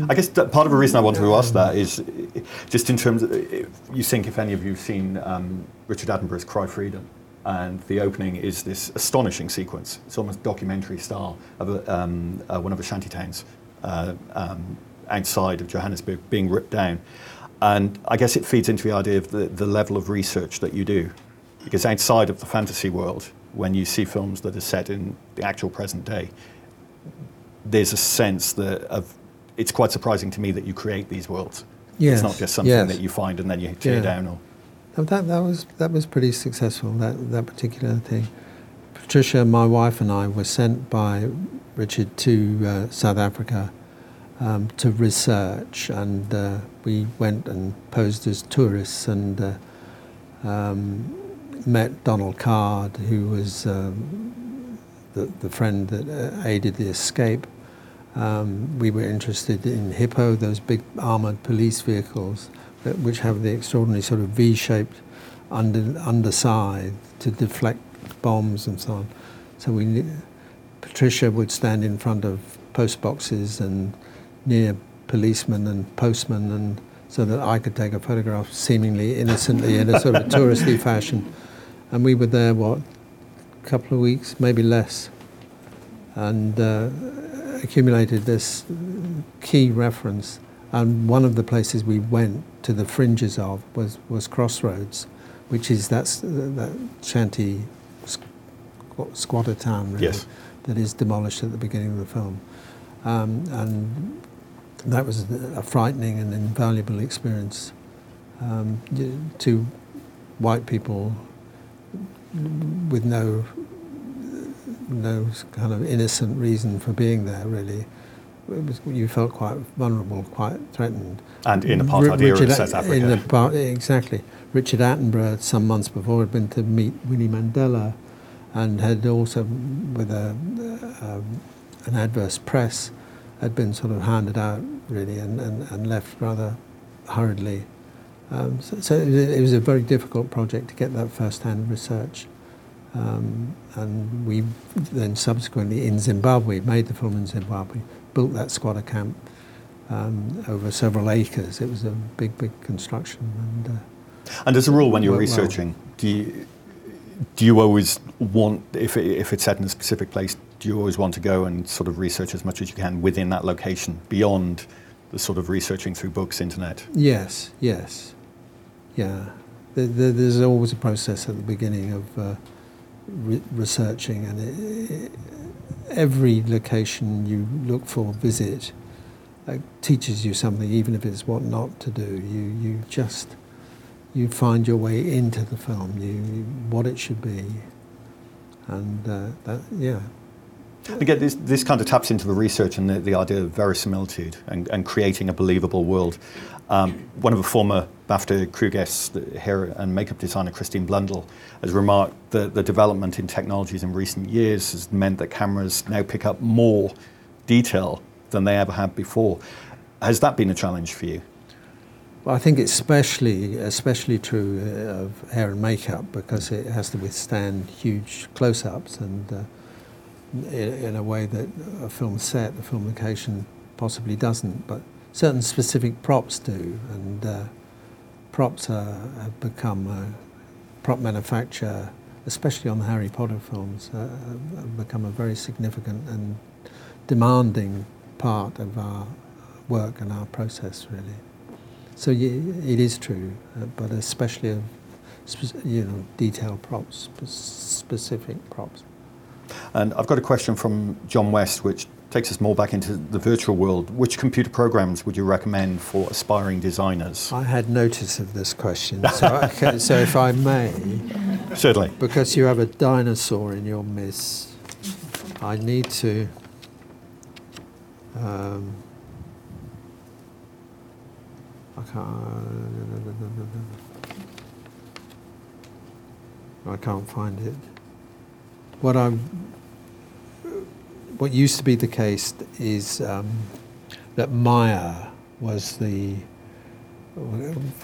I, guess part of the reason I wanted to ask that is just in terms of, you think if any of you have seen um, Richard Attenborough's Cry Freedom, and the opening is this astonishing sequence. It's almost documentary style of a, um, uh, one of the shanty towns uh, um, outside of Johannesburg being ripped down. And I guess it feeds into the idea of the, the level of research that you do. Because outside of the fantasy world, when you see films that are set in the actual present day, there's a sense that of it's quite surprising to me that you create these worlds. yes, It's not just something yes. that you find and then you tear Yeah. down. Or that, that was that was pretty successful. That that particular thing. Patricia, my wife, and I were sent by Richard to uh, South Africa um, to research, and uh, we went and posed as tourists and uh, um, met Donald Card, who was um, the the friend that uh, aided the escape. Um, we were interested in Hippo, those big armoured police vehicles that, which have the extraordinary sort of V-shaped under, underside to deflect bombs and so on. So we, Patricia would stand in front of post boxes and near policemen and postmen, and so that I could take a photograph seemingly innocently in a sort of touristy fashion. And we were there what, a couple of weeks, maybe less. And uh, accumulated this key reference, and one of the places we went to the fringes of was, was Crossroads, which is that's that shanty squatter town really, yes. that is demolished at the beginning of the film, um, and that was a frightening and invaluable experience. Um, to white people with no no kind of innocent reason for being there really. Was, you felt quite vulnerable, quite threatened. And in apartheid era in South Africa. In the, exactly. Richard Attenborough, some months before, had been to meet Winnie Mandela and had also, with a, um, an adverse press, had been sort of handed out really and, and, and left rather hurriedly. Um, so, so it was a very difficult project to get that first-hand research. Um, and we then subsequently in Zimbabwe made the film in Zimbabwe, built that squatter camp um, over several acres. It was a big, big construction. And, uh, and as a rule, when you're researching, well. do you do you always want if it, if it's set in a specific place? Do you always want to go and sort of research as much as you can within that location beyond the sort of researching through books, internet? Yes, yes, yeah. there's always a process at the beginning of. Uh, re- researching, and it, it, every location you look for, visit, uh, teaches you something, even if it's what not to do. You you just you find your way into the film, you what it should be, and uh, that yeah. Again, this, this kind of taps into the research and the, the idea of verisimilitude and, and creating a believable world. Um, one of the former BAFTA crew guests, hair and makeup designer Christine Blundell, has remarked that the development in technologies in recent years has meant that cameras now pick up more detail than they ever had before. Has that been a challenge for you? Well, I think it's especially especially true uh, of hair and makeup because it has to withstand huge close-ups and uh, in, in, a way that a film set, a film location, possibly doesn't. But certain specific props do, and uh, props are, have become a prop manufacture, especially on the Harry Potter films, uh, have become a very significant and demanding part of our work and our process, really. So it is true, uh, but especially of you know detailed props, specific props. And I've got a question from John West, which takes us more back into the virtual world. Which computer programs would you recommend for aspiring designers? I had notice of this question, so, I, so if I may. Certainly. Because you have a dinosaur in your midst, I need to. Um, I can't. I can't find it. What I'm what used to be the case is um, that Maya was the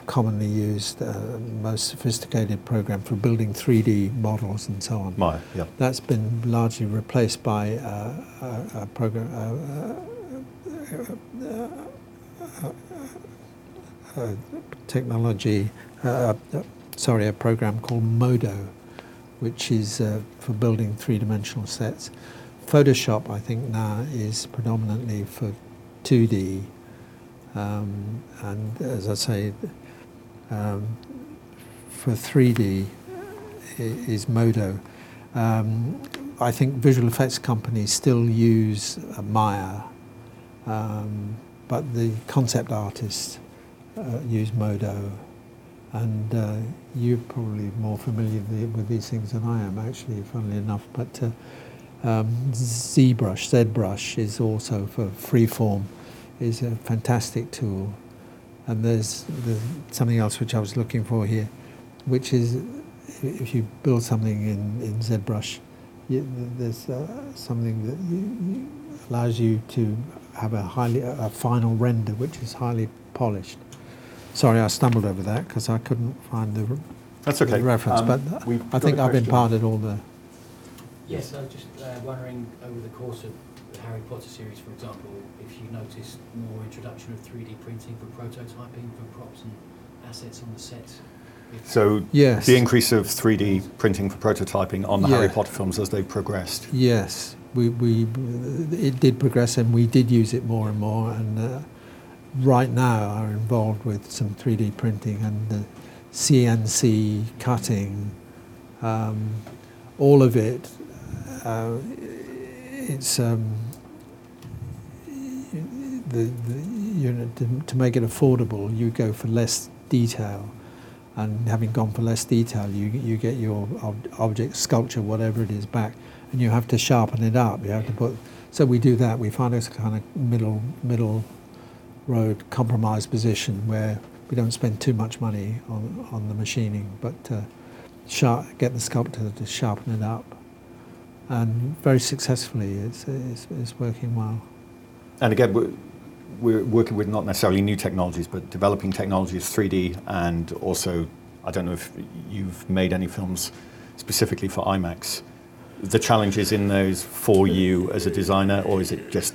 commonly used, uh, most sophisticated program for building 3D models and so on. Maya, yeah. That's been largely replaced by uh, a, a, program. Uh, uh, uh, technology, sorry, a program called Modo, which is for building three-dimensional sets. Photoshop, I think now is predominantly for 2D, um, and as I say, um, for 3D is Modo. Um, I think visual effects companies still use uh, Maya, um, but the concept artists uh, use Modo. And uh, you're probably more familiar with these things than I am, actually, funnily enough. But uh, um, ZBrush, ZBrush is also for freeform, is a fantastic tool. And there's, there's something else which I was looking for here, which is if you build something in, in ZBrush, you, there's uh, something that you, you allows you to have a highly a final render which is highly polished. Sorry, I stumbled over that because I couldn't find the, That's okay. the reference, um, but I think I've imparted all the Yes, I was just uh, wondering over the course of the Harry Potter series, for example, if you noticed more introduction of 3D printing for prototyping for props and assets on the set. So yes. the increase of 3D printing for prototyping on the yeah. Harry Potter films as they've progressed. Yes, we, we it did progress and we did use it more and more and uh, right now are involved with some 3D printing and CNC cutting um, all of it uh, it's um, the, the you know to, to make it affordable you go for less detail and having gone for less detail you you get your ob- object sculpture whatever it is back and you have to sharpen it up. You have to put. So we do that. We find a kind of middle middle road compromise position where we don't spend too much money on on the machining, but uh, sharp, get the sculptor to sharpen it up, and very successfully. It's it's, it's working well. And again, we're, we're working with not necessarily new technologies, but developing technologies 3D, and also I don't know if you've made any films specifically for IMAX the challenges in those for you as a designer, or is it just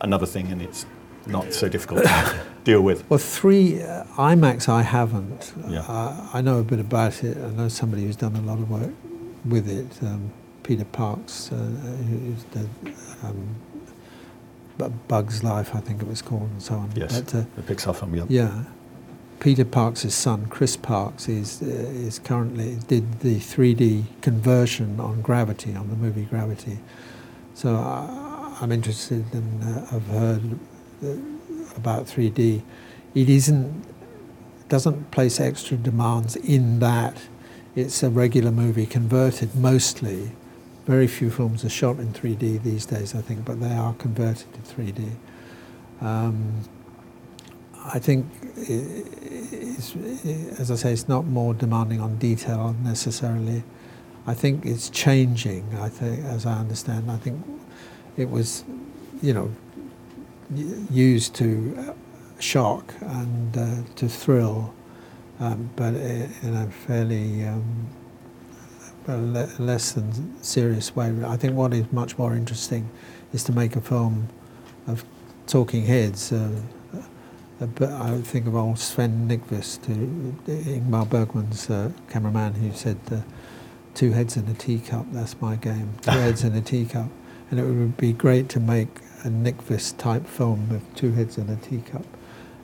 another thing and it's not so difficult to deal with? Well, three uh, IMAX I haven't. Yeah. Uh, I know a bit about it. I know somebody who's done a lot of work with it. Um, Peter Parks, uh, who's the um, Bugs Life, I think it was called, and so on. Yes, but, uh, the Pixar film. Yeah. Yeah. Peter Parks' son, Chris Parks, is uh, is currently did the 3D conversion on Gravity on the movie Gravity. So I, I'm interested and uh, I've heard uh, about 3D. It isn't doesn't place extra demands in that it's a regular movie converted mostly. Very few films are shot in 3D these days, I think, but they are converted to 3D. Um, I think, as I say, it's not more demanding on detail necessarily. I think it's changing. I think, as I understand, I think it was, you know, used to shock and uh, to thrill, um, but in a fairly um, less than serious way. I think what is much more interesting is to make a film of talking heads. Uh, but I think of old Sven Nykvist, Ingmar Bergman's uh, cameraman, who said, uh, two heads in a teacup, that's my game. Two heads in a teacup. And it would be great to make a Nykvist type film with two heads in a teacup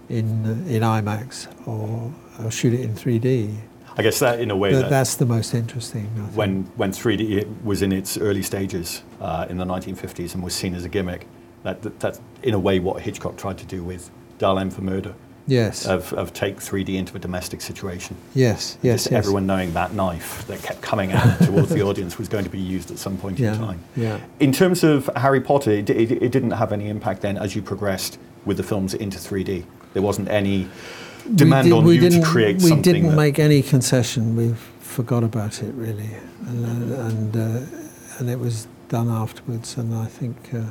in, in IMAX or, or shoot it in 3D. I guess that, in a way, that that's the most interesting. When when 3D was in its early stages uh, in the 1950s and was seen as a gimmick, that, that that's in a way what Hitchcock tried to do with Dial M for Murder. Yes. Of, of take 3D into a domestic situation. Yes, yes, Just yes. everyone knowing that knife that kept coming out towards the audience was going to be used at some point yeah, in time. Yeah. In terms of Harry Potter, it, it, it, didn't have any impact then as you progressed with the films into 3D. There wasn't any demand did, on you to create we something. We didn't make any concession. We forgot about it really, and uh, and, uh, and it was done afterwards. And I think uh,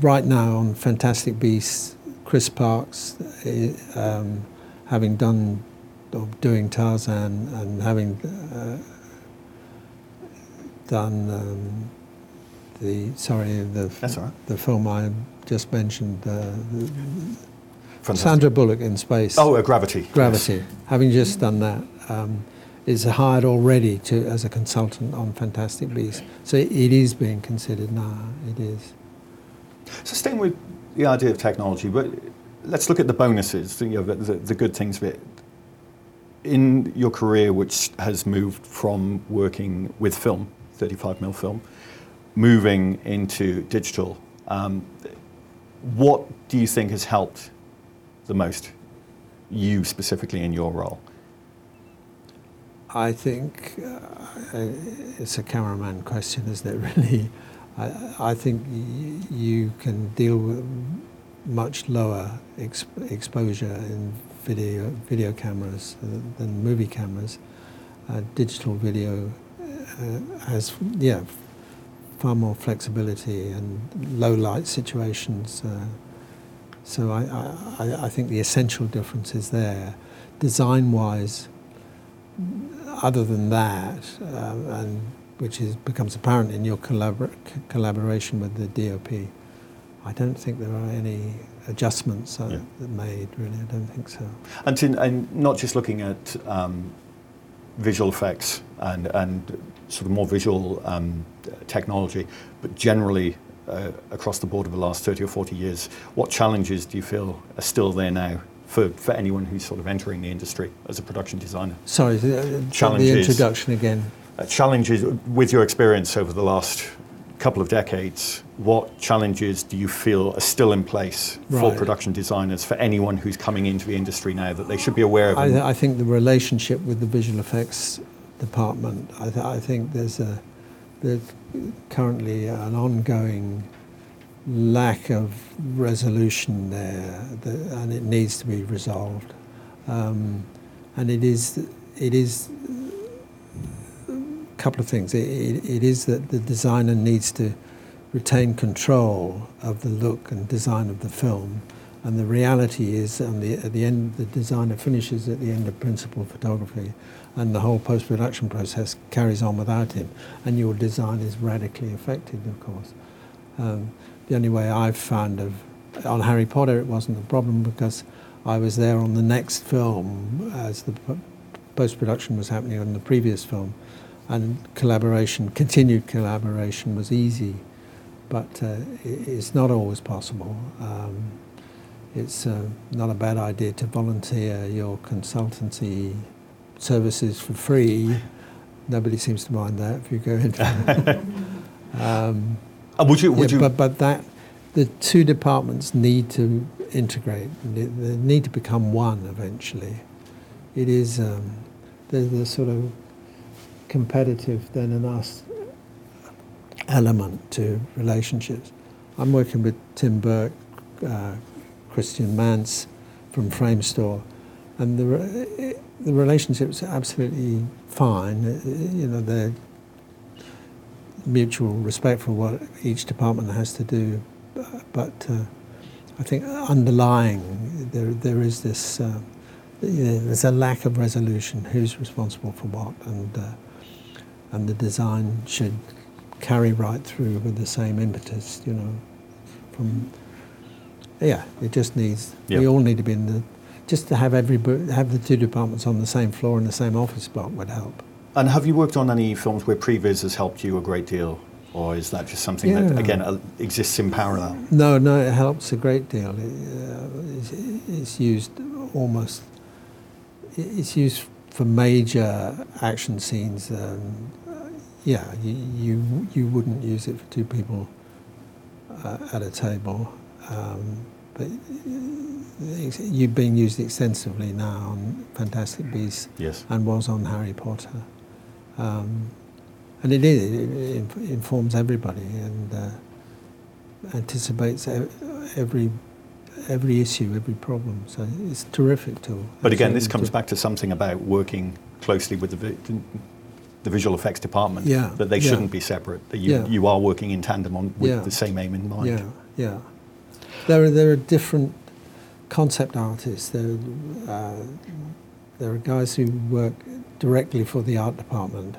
right now on Fantastic Beasts Chris Parks, eh, um, having done or doing Tarzan and having uh, done um, the sorry the right. the film I just mentioned. Uh, Sandra Bullock in space. Oh, uh, Gravity. Gravity. Yes. Having just done that, um, is hired already to as a consultant on Fantastic Beasts. So it is being considered now. It is. So staying with the idea of technology, but let's look at the bonuses, you know, the, the good things of it. In your career, which has moved from working with film, 35mm film, moving into digital, um, what do you think has helped the most, you specifically in your role? I think uh, it's a cameraman question, isn't it, really? I, I think y- you can deal with much lower exp- exposure in video video cameras uh, than movie cameras. Uh, digital video uh, has yeah far more flexibility and low light situations. Uh, so I, I, I think the essential difference is there. Design wise, other than that, uh, and which is, becomes apparent in your collabor- collaboration with the DOP. I don't think there are any adjustments uh, yeah. made, really. I don't think so. And, to, and not just looking at um, visual effects and, and sort of more visual um, technology, but generally uh, across the board over the last 30 or 40 years, what challenges do you feel are still there now for, for anyone who's sort of entering the industry as a production designer? Sorry, the, Challenges. the introduction again. Uh, challenges with your experience over the last couple of decades, what challenges do you feel are still in place for production designers, for anyone who's coming into the industry now that they should be aware of? I, and- I think the relationship with the visual effects department, I, th- I think there's a there's currently an ongoing lack of resolution there, that, and it needs to be resolved. Um, and it is it is couple of things. It, it, it is that the designer needs to retain control of the look and design of the film. And the reality is, on the, at the end, the designer finishes at the end of principal photography, and the whole post-production process carries on without him. And your design is radically affected, of course. Um, the only way I've found of on Harry Potter, it wasn't a problem because I was there on the next film as the post-production was happening on the previous film, and collaboration, continued collaboration, was easy but uh, it's not always possible. Um, it's uh, not a bad idea to volunteer your consultancy services for free. Nobody seems to mind that if you go into um, Uh, would you? Would yeah, you? But, but that the two departments need to integrate. They, need to become one eventually. It is um, there's the sort of competitive than and us element to relationships. I'm working with Tim Burke, uh, Christian Manz from Framestore, and the re- the relationship's are absolutely fine. Uh, You know, they're mutual respect for what each department has to do, but uh, I think underlying there there is this. Uh, there's a lack of resolution. Who's responsible for what, and uh, and the design should carry right through with the same impetus. You know, from yeah, it just needs. We all need to be in the. Just to have every have the two departments on the same floor in the same office block would help. and have you worked on any films where previs has helped you a great deal, or is that just something that again uh, exists in parallel? No, no, it helps a great deal. It, uh, it's, it's used almost. It's used for major action scenes. Um, yeah, you, you you wouldn't use it for two people uh, at a table, um, but you've been used extensively now on Fantastic Beasts Yes. and was on Harry Potter. Um, and it is, it, informs everybody and uh, anticipates every, every issue, every problem. So it's a terrific tool. But again, this comes back to something about working closely with the, the visual effects department. Yeah, That they yeah. shouldn't be separate. That you, Yeah. you are working in tandem on with Yeah. the same aim in mind. Yeah, yeah. There are, there are different concept artists. There, uh, there are guys who work directly for the art department,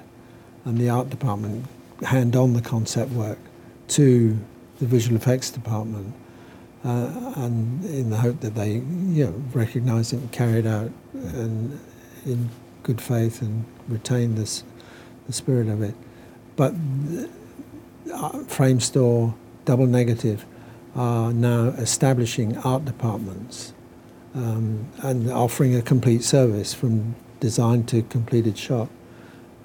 and the art department hand on the concept work to the visual effects department, uh, and in the hope that they, you know, recognise it and carry it out, and in good faith and retain this, the spirit of it. But uh, Framestore, Double Negative, are now establishing art departments um, and offering a complete service from design to completed shot.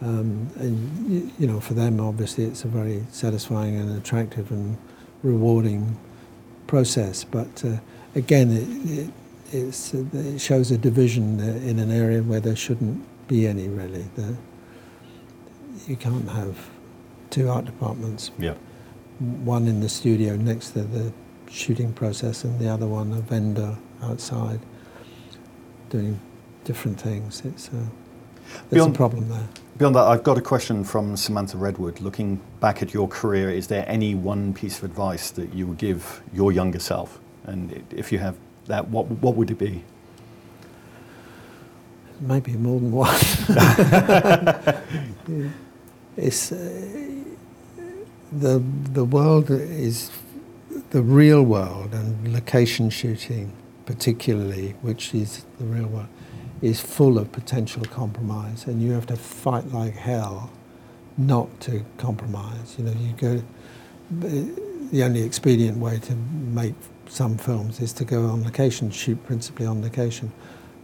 Um, and you know, for them, obviously, it's a very satisfying and attractive and rewarding process. But uh, again, it, it, it shows a division uh, in an area where there shouldn't be any really. You can't have two art departments Yeah. one in the studio next to the shooting process and the other one a vendor outside doing different things. It's uh, there's Beyond- a problem there. Beyond that, I've got a question from Samantha Redwood. Looking back at your career, is there any one piece of advice that you would give your younger self? And if you have that, what, what would it be? Maybe more than one. it's uh, the the world is the real world and location shooting particularly, which is the real world, is full of potential compromise, and you have to fight like hell not to compromise. You know, you go. The only expedient way to make some films is to go on location, shoot principally on location.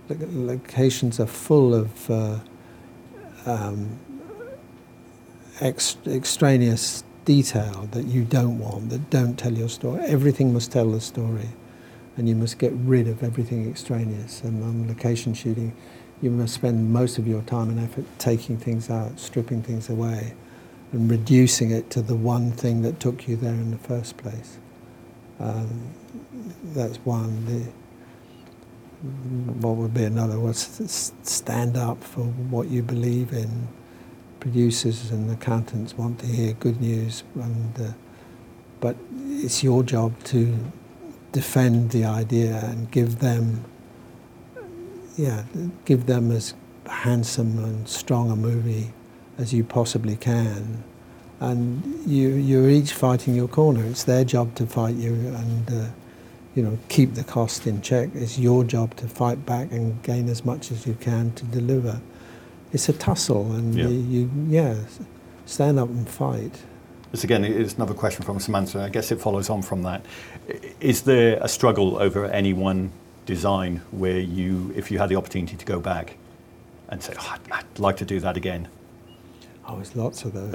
Locations are full of uh, um, ex- extraneous detail that you don't want, that don't tell your story. Everything must tell the story, and you must get rid of everything extraneous. And on location shooting, you must spend most of your time and effort taking things out, stripping things away, and reducing it to the one thing that took you there in the first place. Um, that's one. The, what would be another was stand up for what you believe in. Producers and accountants want to hear good news, and uh, but it's your job to defend the idea and give them, yeah, give them as handsome and strong a movie as you possibly can. And you, you're each fighting your corner. It's their job to fight you and, uh, you know, keep the cost in check. It's your job to fight back and gain as much as you can to deliver. It's a tussle, and Yeah. you, yeah, stand up and fight. This again is another question from Samantha. I guess it follows on from that. Is there a struggle over any one design where you, if you had the opportunity to go back and say, oh, I'd- I'd like to do that again? Oh, there's lots of those.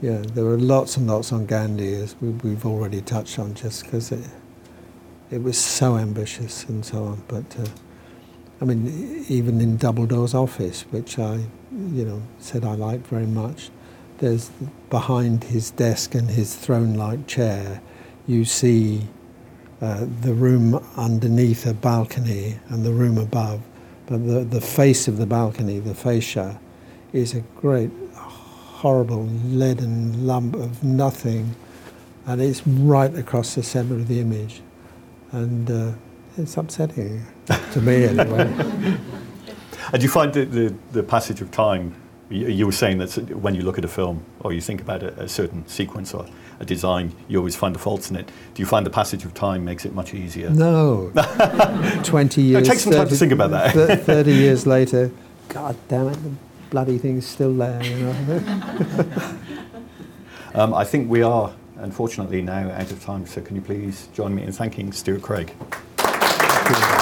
yeah, there were lots and lots on Gandhi, as we, we've already touched on, just because it, it was so ambitious and so on. But uh, I mean, even in Dumbledore's office, which I, you know, said I liked very much, there's behind his desk and his throne-like chair, you see uh, the room underneath a balcony and the room above. But the, the face of the balcony, the fascia, is a great, horrible leaden lump of nothing, and it's right across the centre of the image, and uh, it's upsetting to me anyway. And do you find that the, the passage of time, you, you were saying that when you look at a film or you think about a, a certain sequence or a design, you always find the faults in it. Do you find the passage of time makes it much easier? No, twenty years. take some time to think about that. Thirty years later, God damn it, the bloody thing's still there. You know? Um, I think we are, unfortunately, now out of time, so can you please join me in thanking Stuart Craig? Thank you.